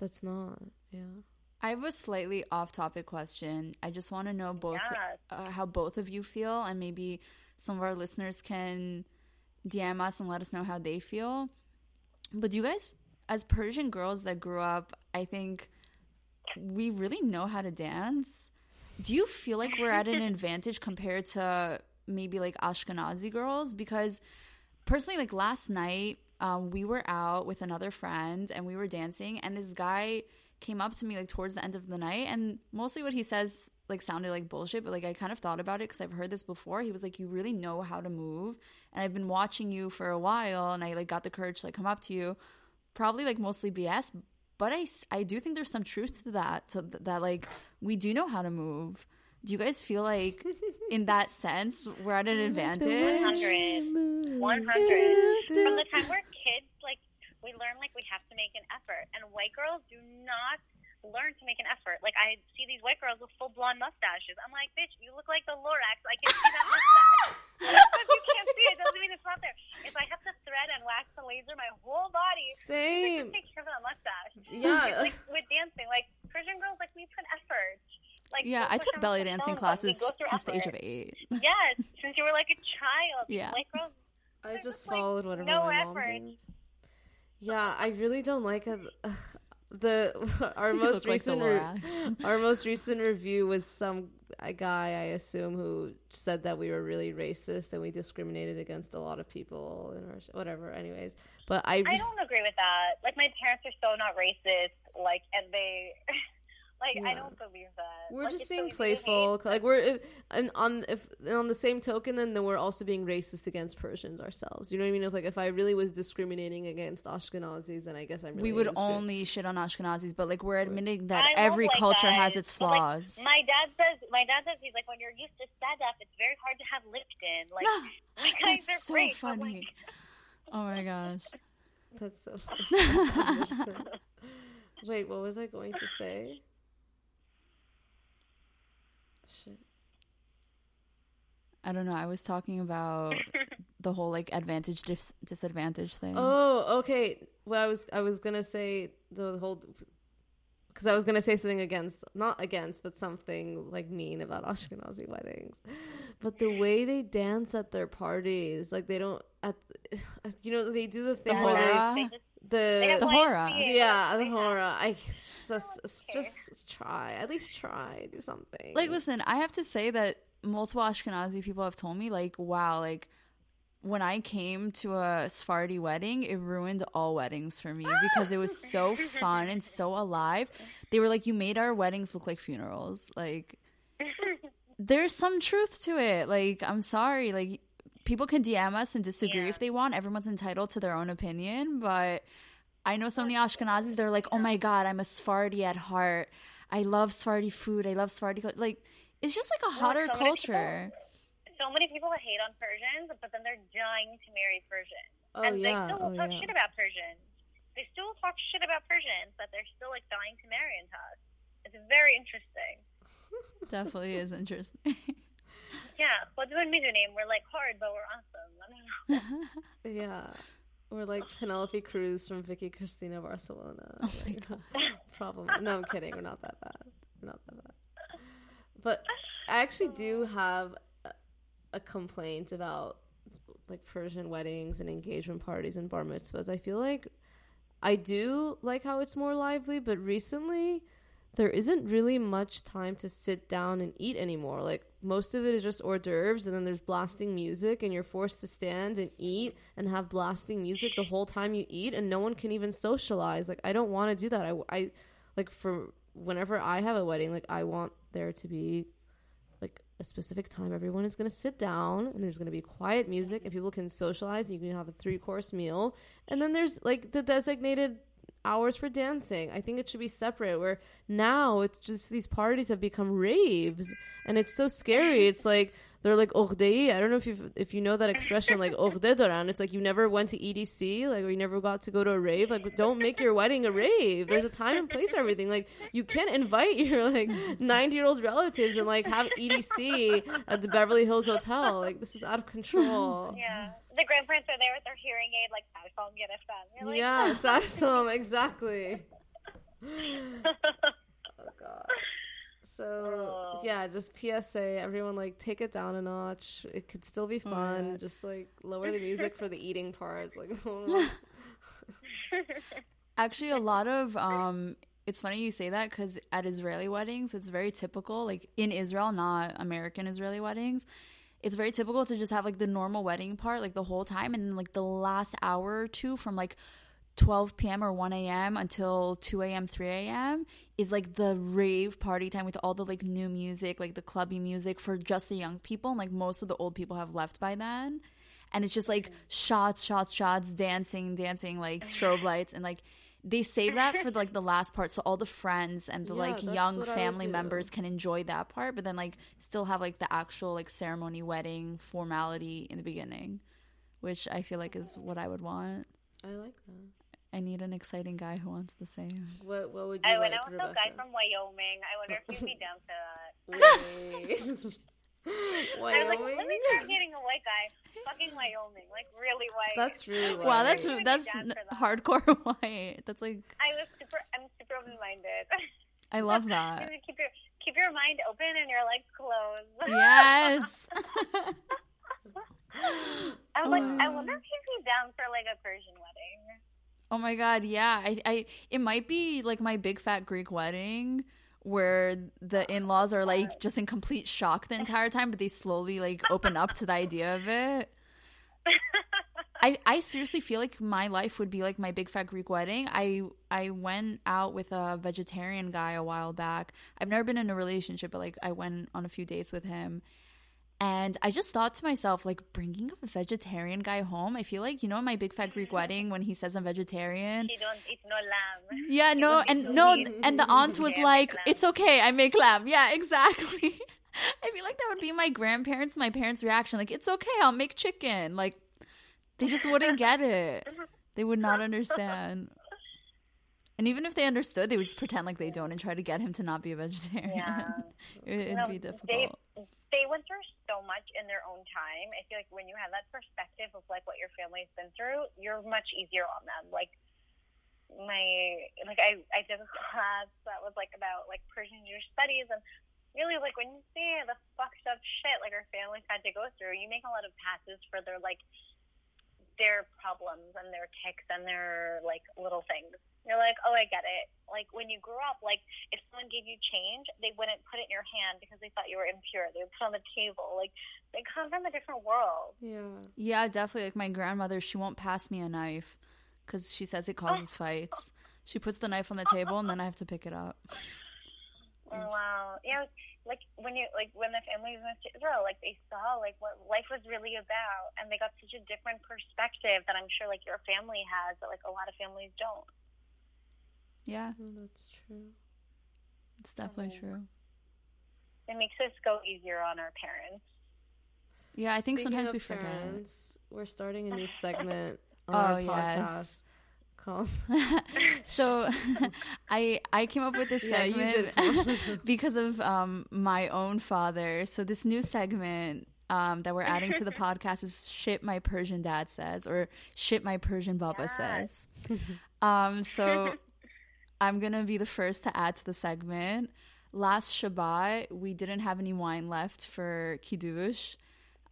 That's not. Yeah. I have a slightly off-topic question. I just want to know both Yes. uh, how both of you feel, and maybe some of our listeners can DM us and let us know how they feel. But do you guys, as Persian girls that grew up, I think we really know how to dance. Do you feel like we're at an [laughs] advantage compared to maybe like Ashkenazi girls? Because personally, like last night, um, we were out with another friend and we were dancing, and this guy came up to me like towards the end of the night, and mostly what he says like sounded like bullshit, but like I kind of thought about it because I've heard this before. He was like, "You really know how to move, and I've been watching you for a while, and I like got the courage to like come up to you." Probably like mostly BS, but I I do think there's some truth to that to th- that like we do know how to move do you guys feel like [laughs] in that sense we're at an advantage 100. 100. From the time we're kids, like, we learn, like, we have to make an effort. And white girls do not learn to make an effort. Like, I see these white girls with full blonde mustaches. I'm like, bitch, you look like the Lorax. I can see that mustache. [laughs] If you can't see it, doesn't mean it's not there. If I have to thread and wax and laser my whole body, Same. Like, take care of that mustache. Yeah. It's like with dancing, like Persian girls, like we put effort. Like yeah i took belly dancing phones, classes go through since the age of eight Yes, since you were like a child. Yeah. White girls I There's just just, like, followed whatever no my mom effort. did. Yeah, I really don't like it. [sighs] The [laughs] our [laughs] most look like recent re- [laughs] our most recent review was some a guy I assume who said that we were really racist and we discriminated against a lot of people and whatever. Anyways, but I, I don't agree with that. Like my parents are so not racist. Like and they, like I don't believe that. we're Like, just it's so being playful. Like we're if, and on if and on the same token, then then we're also being racist against Persians ourselves. You know what I mean? If, like if I really was discriminating against Ashkenazis, then I guess I'm. Really we would discri- only shit on ashkenazis but like we're admitting that I every like, culture that. has its But, like, flaws my dad says. My dad says he's like when you're used to stand-up, it's very hard to have Lipton. Like my [laughs] guys that's are so great. funny like, oh my gosh [laughs] That's so. [laughs] funny. Wait, what was I going to say? Shit. i don't know i was talking about [laughs] the whole like advantage dis- disadvantage thing Oh, okay. Well, I was I was gonna say the whole because I was gonna say something against, not against, but something like mean about [laughs] Ashkenazi weddings. But the way they dance at their parties, like they don't at, [sighs] you know, they do the thing where hora? they they the The horror. yeah the they have- horror. I just it's just try at least try do something. like listen i have to say that multiple ashkenazi people have told me like wow like when i came to a sephardi wedding it ruined all weddings for me because it was [laughs] so fun and so alive. They were like you made our weddings look like funerals. Like [laughs] there's some truth to it. Like i'm sorry. Like people can dm us and disagree Yeah. if they want everyone's entitled to their own opinion but I know so many Ashkenazis. They're like, "Oh my god, I'm a Sephardi at heart. I love Sephardi food. I love Sephardi cul-" like." It's just like a hotter so many culture. so many people hate on Persians, but then they're dying to marry Persians. Oh, and they yeah, still oh, talk yeah. shit about Persians. They still talk shit about Persians, but they're still like dying to marry into us. It's very interesting. [laughs] Definitely is interesting. [laughs] Yeah, what's doing me name? We're like hard, but we're awesome. I don't know. [laughs] Yeah. Or like Penelope Cruz from Vicky Cristina Barcelona. Oh my god. [laughs] Problem. No, I'm kidding. We're not that bad. We're not that bad. But I actually do have a, a complaint about like Persian weddings and engagement parties and bar mitzvahs. I feel like I do like how it's more lively, but recently there isn't really much time to sit down and eat anymore. Like most of it is just hors d'oeuvres, and then there's blasting music, and you're forced to stand and eat and have blasting music the whole time you eat, and no one can even socialize. Like I don't want to do that. I, I like for whenever I have a wedding, like I want there to be like a specific time everyone is going to sit down and there's going to be quiet music and people can socialize and you can have a three course meal and then there's like the designated hours for dancing. I think it should be separate where now it's just these parties have become raves and it's so scary. It's like they're like "Ogdei." I don't know if you if you know that expression like [laughs] "Ogde doran." It's like you never went to EDC, like or you never got to go to a rave. Like don't make your wedding a rave. There's a time and place for everything. Like you can't invite your like 90 year old relatives and like have EDC at the Beverly Hills Hotel. Like this is out of control. Yeah, the grandparents are there with their hearing aid, like iPhone, get a fan. Like, Yeah, [laughs] Sarsum, exactly. [laughs] So Oh. yeah, just PSA, everyone like take it down a notch. It could still be fun. yeah. Just like lower the music for the [laughs] eating parts. Like no one wants- Actually, a lot of um, it's funny you say that because at Israeli weddings, it's very typical. Like in Israel, not American Israeli weddings, it's very typical to just have like the normal wedding part like the whole time, and then like the last hour or two from like 12 p.m. or 1 a.m. until 2 a.m., 3 a.m. is like the rave party time with all the like new music, like the clubby music for just the young people. And like most of the old people have left by then. And it's just like shots, shots, shots, dancing, dancing, like strobe lights. And like they save that for like the last part. So all the friends and the Yeah, like young what I would family members can enjoy that part, but then like still have like the actual like ceremony wedding formality in the beginning, which I feel like is what I would want. I like that. I need an exciting guy who wants the same. What What would you I like, went out with a Rebecca? guy from Wyoming. I wonder if he'd be down for that. [laughs] Wait. I was like, Wyoming. let me try dating a white guy. Fucking Wyoming, like really white. That's really white. Wow, that's I that's n- that. hardcore [laughs] white. That's like I was super. I'm super open minded. I [laughs] love that. keep your keep your mind open and your legs closed. Yes. I was like, I wonder if um. he'd be down for like a Persian wedding. Oh my god, yeah. I I it might be like my big fat Greek wedding where the in-laws are like just in complete shock the entire time but they slowly like open up to the idea of it. I, I seriously feel like my life would be like my big fat Greek wedding. I I went out with a vegetarian guy a while back. I've never been in a relationship, but like I went on a few dates with him. And I just thought to myself, like bringing up a vegetarian guy home. I feel like you know, my big fat Greek wedding when he says I'm vegetarian. He don't eat no lamb. Yeah, no, and so no, weird. and the aunt was Yeah, like, "It's okay, I make lamb." Yeah, [laughs] exactly. I feel like that would be my grandparents, my parents' reaction. Like, "It's okay, I'll make chicken." Like, they just wouldn't get it. They would not understand. And even if they understood, they would just pretend like they don't and try to get him to not be a vegetarian. Yeah. [laughs] it, would No, be difficult. they went through so much in their own time. I feel like when you have that perspective of like what your family's been through, you're much easier on them. Like my like I I did a class that was like about like Persian Jewish studies and really like when you see the fucked up shit like our families had to go through, you make a lot of passes for their like their problems and their ticks and their like little things. You're like, oh, I get it. Like when you grew up, like if someone gave you change, they wouldn't put it in your hand because they thought you were impure. They would put it on the table. Like they come from a different world. Yeah. Yeah, definitely. Like my grandmother, she won't pass me a knife because she says it causes [laughs] fights. She puts the knife on the table and then I have to pick it up. Oh, wow. Yeah, like when you like when the families went to Israel, like they saw like what life was really about, and they got such a different perspective that I'm sure like your family has that like a lot of families don't. Yeah, Oh, that's true. it's definitely Oh. true. It makes us go easier on our parents. Yeah, I think Speaking sometimes of we forget. parents, We're starting a new [laughs] segment on Oh, our yes. [laughs] so [laughs] I I came up with this segment did. [laughs] because of um my own father. So this new segment um that we're adding to the podcast is shit my Persian dad says or shit my Persian baba Yes. says. Um so I'm going to be the first to add to the segment. Last Shabbat, we didn't have any wine left for kiddush,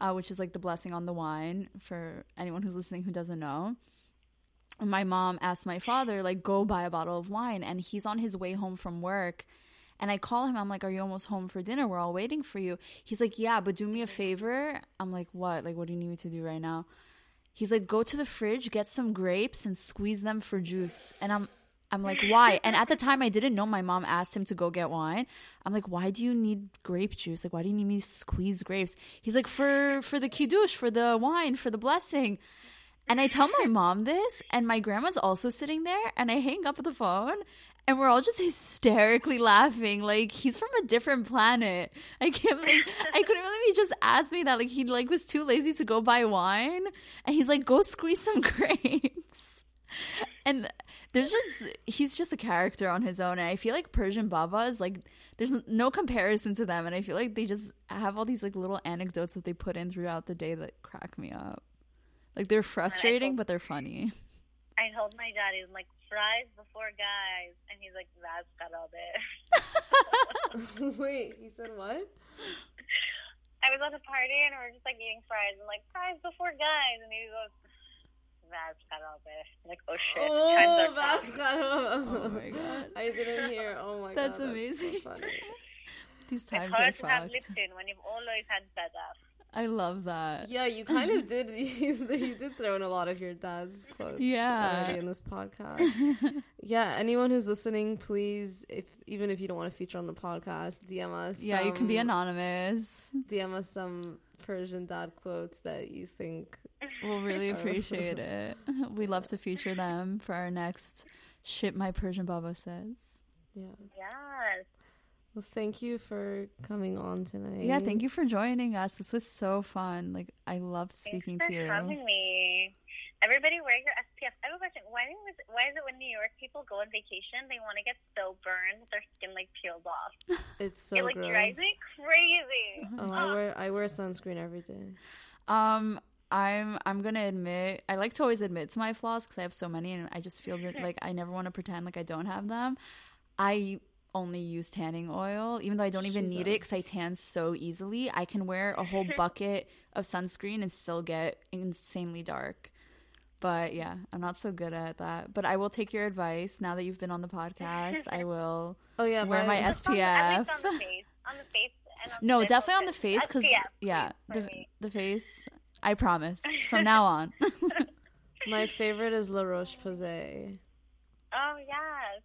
uh, which is like the blessing on the wine for anyone who's listening who doesn't know my mom asked my father like go buy a bottle of wine and he's on his way home from work. And i call him i'm like are you almost home for dinner? We're all waiting for you. He's like yeah but do me a favor. I'm like what? Like what do you need me to do right now? He's like go to the fridge get some grapes and squeeze them for juice. And i'm i'm like why? And at the time i didn't know my mom asked him to go get wine. I'm like why do you need grape juice? Like why do you need me to squeeze grapes? He's like for for the kiddush for the wine for the blessing and I tell my [laughs] mom this, and my grandma's also sitting there, and I hang up the phone, and we're all just [laughs] hysterically laughing. Like he's from a different planet. I can't believe I couldn't believe he just asked me that. Like he like was too lazy to go buy wine, and he's like, "Go squeeze some [laughs] grapes." And there's just he's just a character on his own, and I feel like Persian babas like there's no comparison to them, and I feel like they just have all these like little anecdotes that they put in throughout the day that crack me up. Like they're frustrating, but they're funny. I told my dad, he's like, fries before guys. And he's like, that's got all karabe. [laughs] [laughs] Wait, he said what? I was at a party and we were just like eating fries and like, fries before guys. And he goes, vaz kharabe. Like, oh shit. Oh, times are that's tough. kind of. Oh my [laughs] God. I didn't hear. Oh my That's god. That's amazing. funny. These It's times are hard to have fucked. Lipton when you've always had badaf. I love that. Yeah, you kind of did. [laughs] You, did throw in a lot of your dad's quotes. Yeah. already in this podcast. [laughs] yeah, anyone who's listening, please, if even if you don't want to feature on the podcast, DM us. Yeah, you can be anonymous. DM us some Persian dad quotes that you think. We'll really appreciate [laughs] it. We love to feature them for our next Shit My Persian Baba Says. Yeah. Yes. Well, thank you for coming on tonight. Yeah, thank you for joining us. This was so fun. Like, I loved speaking Thanks to for you. having me. Everybody wear your SPF. I have a question. Why is, why is it when New York people go on vacation, they want to get so burned, their skin like peels off? [laughs] It's so it like gross. drives me crazy. Oh, I wear I wear sunscreen every day. Um, I'm I'm gonna admit I like to always admit to my flaws because I have so many, and I just feel that [laughs] like I never want to pretend like I don't have them. I only use tanning oil, even though I don't even She's need a- it because I tan so easily. I can wear a whole [laughs] bucket of sunscreen and still get insanely dark. But yeah, I'm not so good at that. But I will take your advice now that you've been on the podcast. I [laughs] will Oh yeah, wear my I- Just on at least SPF. on the face. On the face. And on No, the definitely on the face because yeah, the me. the face. I promise from [laughs] now on. my favorite is La Roche Posay. Oh yes.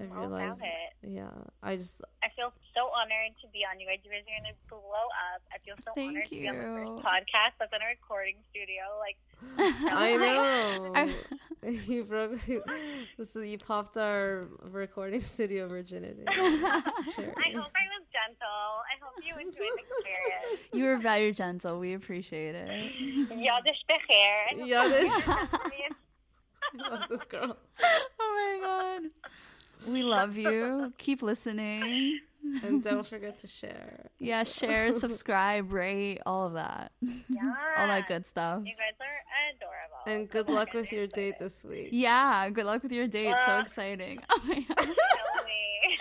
I I'm all realized. About it. Yeah, I just I feel so honored to be on you guys. You guys are gonna blow up. I feel so Thank honored to be on the you. first podcast that's in a recording studio. Like [laughs] I know. [laughs] You broke. [laughs] This is you popped our recording studio virginity. I hope I was gentle. I hope you enjoyed the experience. you were very gentle. We appreciate it. Yadish becher. Yadish. I love this girl. Oh my god. We love you. Keep listening. And don't forget to share. Yeah, share, [laughs] subscribe, rate, all of that. [laughs] all that good stuff. You guys are adorable. And good luck with your date this week. Yeah, good luck with your date. So Uh. exciting. [laughs] Oh my god. Kill me.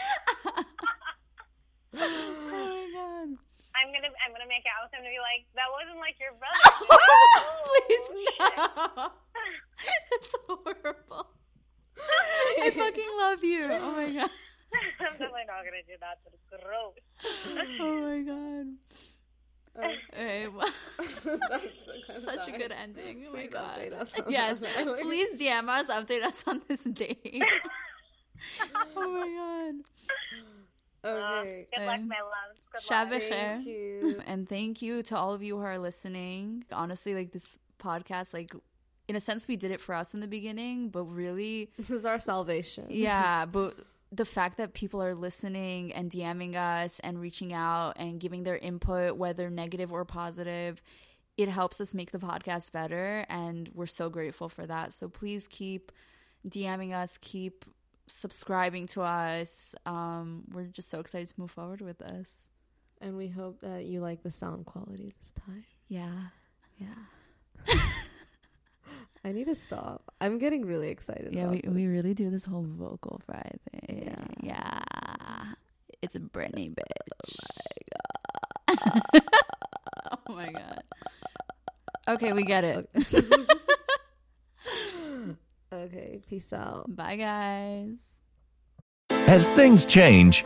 Oh my god. I'm gonna I'm gonna make out with him to be like, that wasn't like your brother. Please no. That's horrible. I fucking love you. Oh my [laughs] god. I'm definitely not gonna do that, but it's gross. Oh my god. Oh. Okay, well, [laughs] That's such a good ending. Oh my god. update us on Yes, [laughs] please DM us, update us on this date. oh my god. Okay. Good luck, Um, my loves. Good luck. Thank you. god. And thank you to all of you who are listening. Honestly, like this podcast, like in a sense, we did it for us in the beginning, but really, [laughs] This is our salvation. yeah, [laughs] but the fact that people are listening and DMing us and reaching out and giving their input, whether negative or positive, it helps us make the podcast better. And we're so grateful for that. So please keep DMing us, keep subscribing to us. Um, we're just so excited to move forward with this. And we hope that you like the sound quality this time. Yeah. Yeah. [laughs] I need to stop. I'm getting really excited. Yeah, about we, we really do this whole vocal fry thing. Yeah. Yeah. It's a Britney [laughs] oh bitch. [laughs] Oh my god. Okay, we get it. Okay, [laughs] peace out. Bye guys. As things change,